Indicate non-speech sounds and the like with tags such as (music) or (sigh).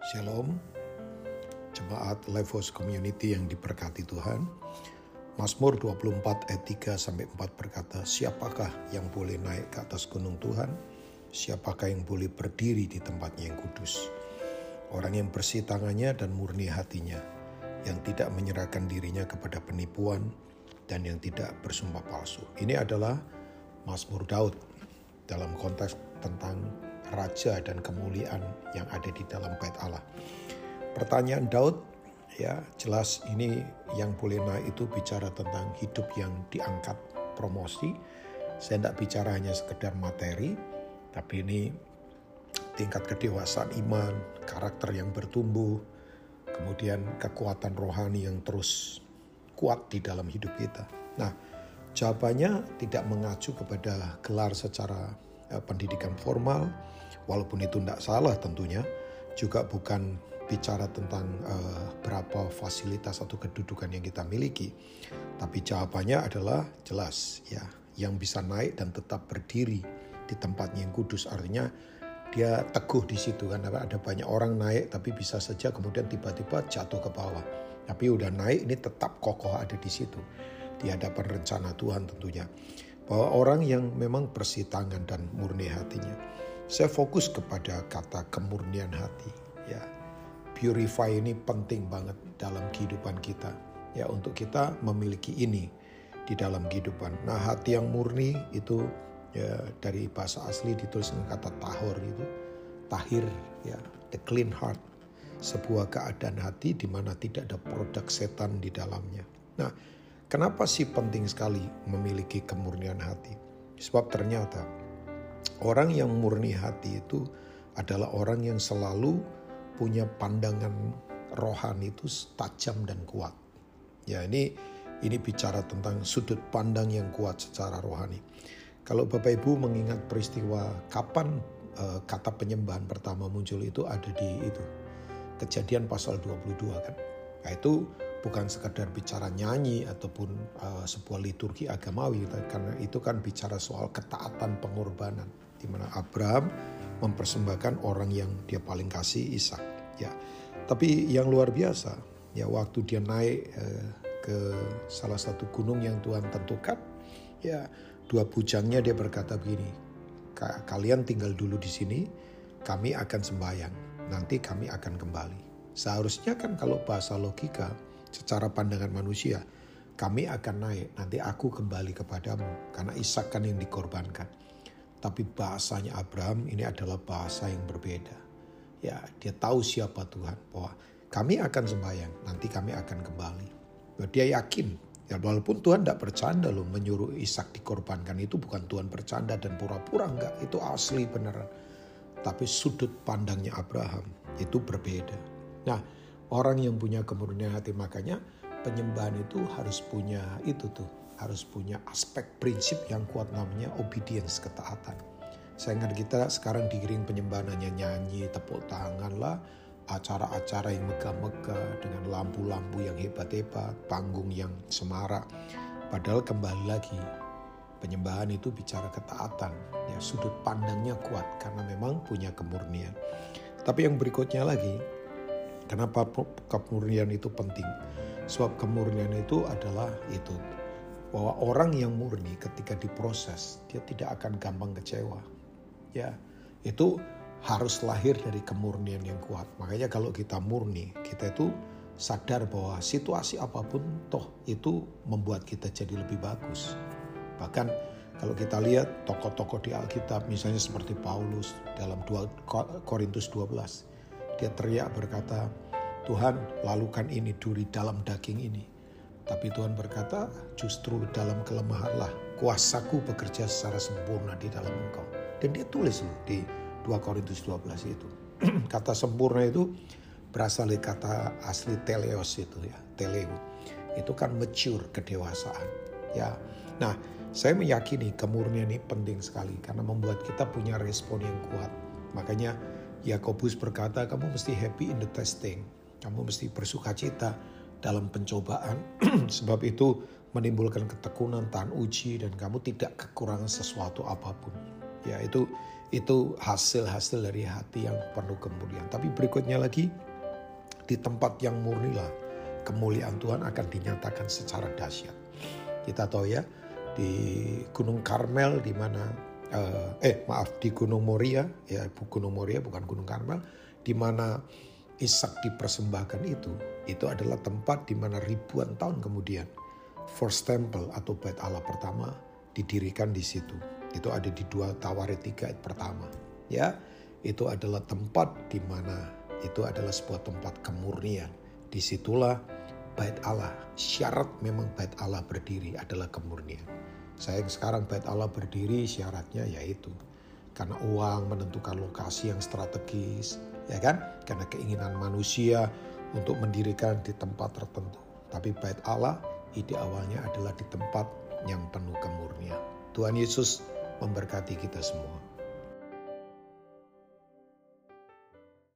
Shalom, jemaat Levos Community yang diberkati Tuhan. Mazmur 24 ayat 3 sampai 4 berkata, "Siapakah yang boleh naik ke atas gunung Tuhan? Siapakah yang boleh berdiri di tempatnya yang kudus? Orang yang bersih tangannya dan murni hatinya, yang tidak menyerahkan dirinya kepada penipuan dan yang tidak bersumpah palsu." Ini adalah Mazmur Daud dalam konteks tentang raja dan kemuliaan yang ada di dalam bait Allah. Pertanyaan Daud ya jelas ini yang boleh naik itu bicara tentang hidup yang diangkat promosi. Saya tidak bicara hanya sekedar materi, tapi ini tingkat kedewasaan iman, karakter yang bertumbuh, kemudian kekuatan rohani yang terus kuat di dalam hidup kita. Nah, jawabannya tidak mengacu kepada gelar secara pendidikan formal, walaupun itu tidak salah tentunya, juga bukan bicara tentang uh, berapa fasilitas atau kedudukan yang kita miliki, tapi jawabannya adalah jelas ya, yang bisa naik dan tetap berdiri di tempatnya yang kudus. Artinya dia teguh di situ kan ada banyak orang naik tapi bisa saja kemudian tiba-tiba jatuh ke bawah. Tapi udah naik ini tetap kokoh ada di situ di hadapan rencana Tuhan tentunya bahwa orang yang memang bersih tangan dan murni hatinya. Saya fokus kepada kata kemurnian hati ya. Purify ini penting banget dalam kehidupan kita ya untuk kita memiliki ini di dalam kehidupan. Nah hati yang murni itu ya dari bahasa asli ditulis dengan kata tahor itu tahir ya the clean heart. Sebuah keadaan hati di mana tidak ada produk setan di dalamnya. Nah kenapa sih penting sekali memiliki kemurnian hati sebab ternyata Orang yang murni hati itu adalah orang yang selalu punya pandangan rohani itu tajam dan kuat. Ya ini ini bicara tentang sudut pandang yang kuat secara rohani. Kalau Bapak Ibu mengingat peristiwa kapan uh, kata penyembahan pertama muncul itu ada di itu. Kejadian pasal 22 kan. Nah itu bukan sekadar bicara nyanyi ataupun uh, sebuah liturgi agamawi karena itu kan bicara soal ketaatan pengorbanan di mana Abraham mempersembahkan orang yang dia paling kasih Ishak ya. Tapi yang luar biasa ya waktu dia naik eh, ke salah satu gunung yang Tuhan tentukan ya dua bujangnya dia berkata begini kalian tinggal dulu di sini kami akan sembahyang nanti kami akan kembali. Seharusnya kan kalau bahasa logika secara pandangan manusia kami akan naik nanti aku kembali kepadamu karena Ishak kan yang dikorbankan tapi bahasanya Abraham ini adalah bahasa yang berbeda. Ya, dia tahu siapa Tuhan bahwa kami akan sembahyang, nanti kami akan kembali. Dia yakin, ya walaupun Tuhan tidak bercanda loh menyuruh Ishak dikorbankan itu bukan Tuhan bercanda dan pura-pura enggak, itu asli beneran. Tapi sudut pandangnya Abraham itu berbeda. Nah, orang yang punya kemurnian hati makanya penyembahan itu harus punya itu tuh harus punya aspek prinsip yang kuat namanya obedience, ketaatan. Saya ingat kita sekarang digiring penyembahannya nyanyi, tepuk tangan lah, acara-acara yang megah-megah dengan lampu-lampu yang hebat-hebat, panggung yang semarak. Padahal kembali lagi, penyembahan itu bicara ketaatan, ya sudut pandangnya kuat karena memang punya kemurnian. Tapi yang berikutnya lagi, kenapa kemurnian itu penting? Sebab kemurnian itu adalah itu bahwa orang yang murni ketika diproses dia tidak akan gampang kecewa. Ya, itu harus lahir dari kemurnian yang kuat. Makanya kalau kita murni, kita itu sadar bahwa situasi apa pun toh itu membuat kita jadi lebih bagus. Bahkan kalau kita lihat tokoh-tokoh di Alkitab misalnya seperti Paulus dalam 2 Korintus 12. Dia teriak berkata, Tuhan lalukan ini duri dalam daging ini tapi Tuhan berkata, justru dalam kelemahanlah kuasaku bekerja secara sempurna di dalam engkau. Dan dia tulis loh di 2 Korintus 12 itu. (clears throat) kata sempurna itu berasal dari kata asli teleos itu ya, teleu. Itu kan mature, kedewasaan. Ya. Nah, saya meyakini kemurnian ini penting sekali karena membuat kita punya respon yang kuat. Makanya Yakobus berkata, kamu mesti happy in the testing. Kamu mesti bersuka cita dalam pencobaan, (clears throat) sebab itu menimbulkan ketekunan, tahan uji, dan kamu tidak kekurangan sesuatu apa pun. Ya itu Itu hasil-hasil dari hati yang penuh kemuliaan. Tapi berikutnya lagi, di tempat yang murnilah kemuliaan Tuhan akan dinyatakan secara dahsyat. Kita tahu ya, di Gunung Karmel di mana uh, eh maaf di Gunung Moria ya Gunung Moria bukan Gunung Karmel di mana Ishak dipersembahkan itu itu adalah tempat di mana ribuan tahun kemudian first temple atau bait Allah pertama didirikan di situ. Itu ada di dua Tawaret tiga ayat pertama. Ya, itu adalah tempat di mana itu adalah sebuah tempat kemurnian. Di situlah bait Allah. Syarat memang bait Allah berdiri adalah kemurnian. Saya sekarang bait Allah berdiri syaratnya yaitu karena uang menentukan lokasi yang strategis, ya kan? Karena keinginan manusia untuk mendirikan di tempat tertentu. Tapi bait Allah ide awalnya adalah di tempat yang penuh kemurnian. Tuhan Yesus memberkati kita semua.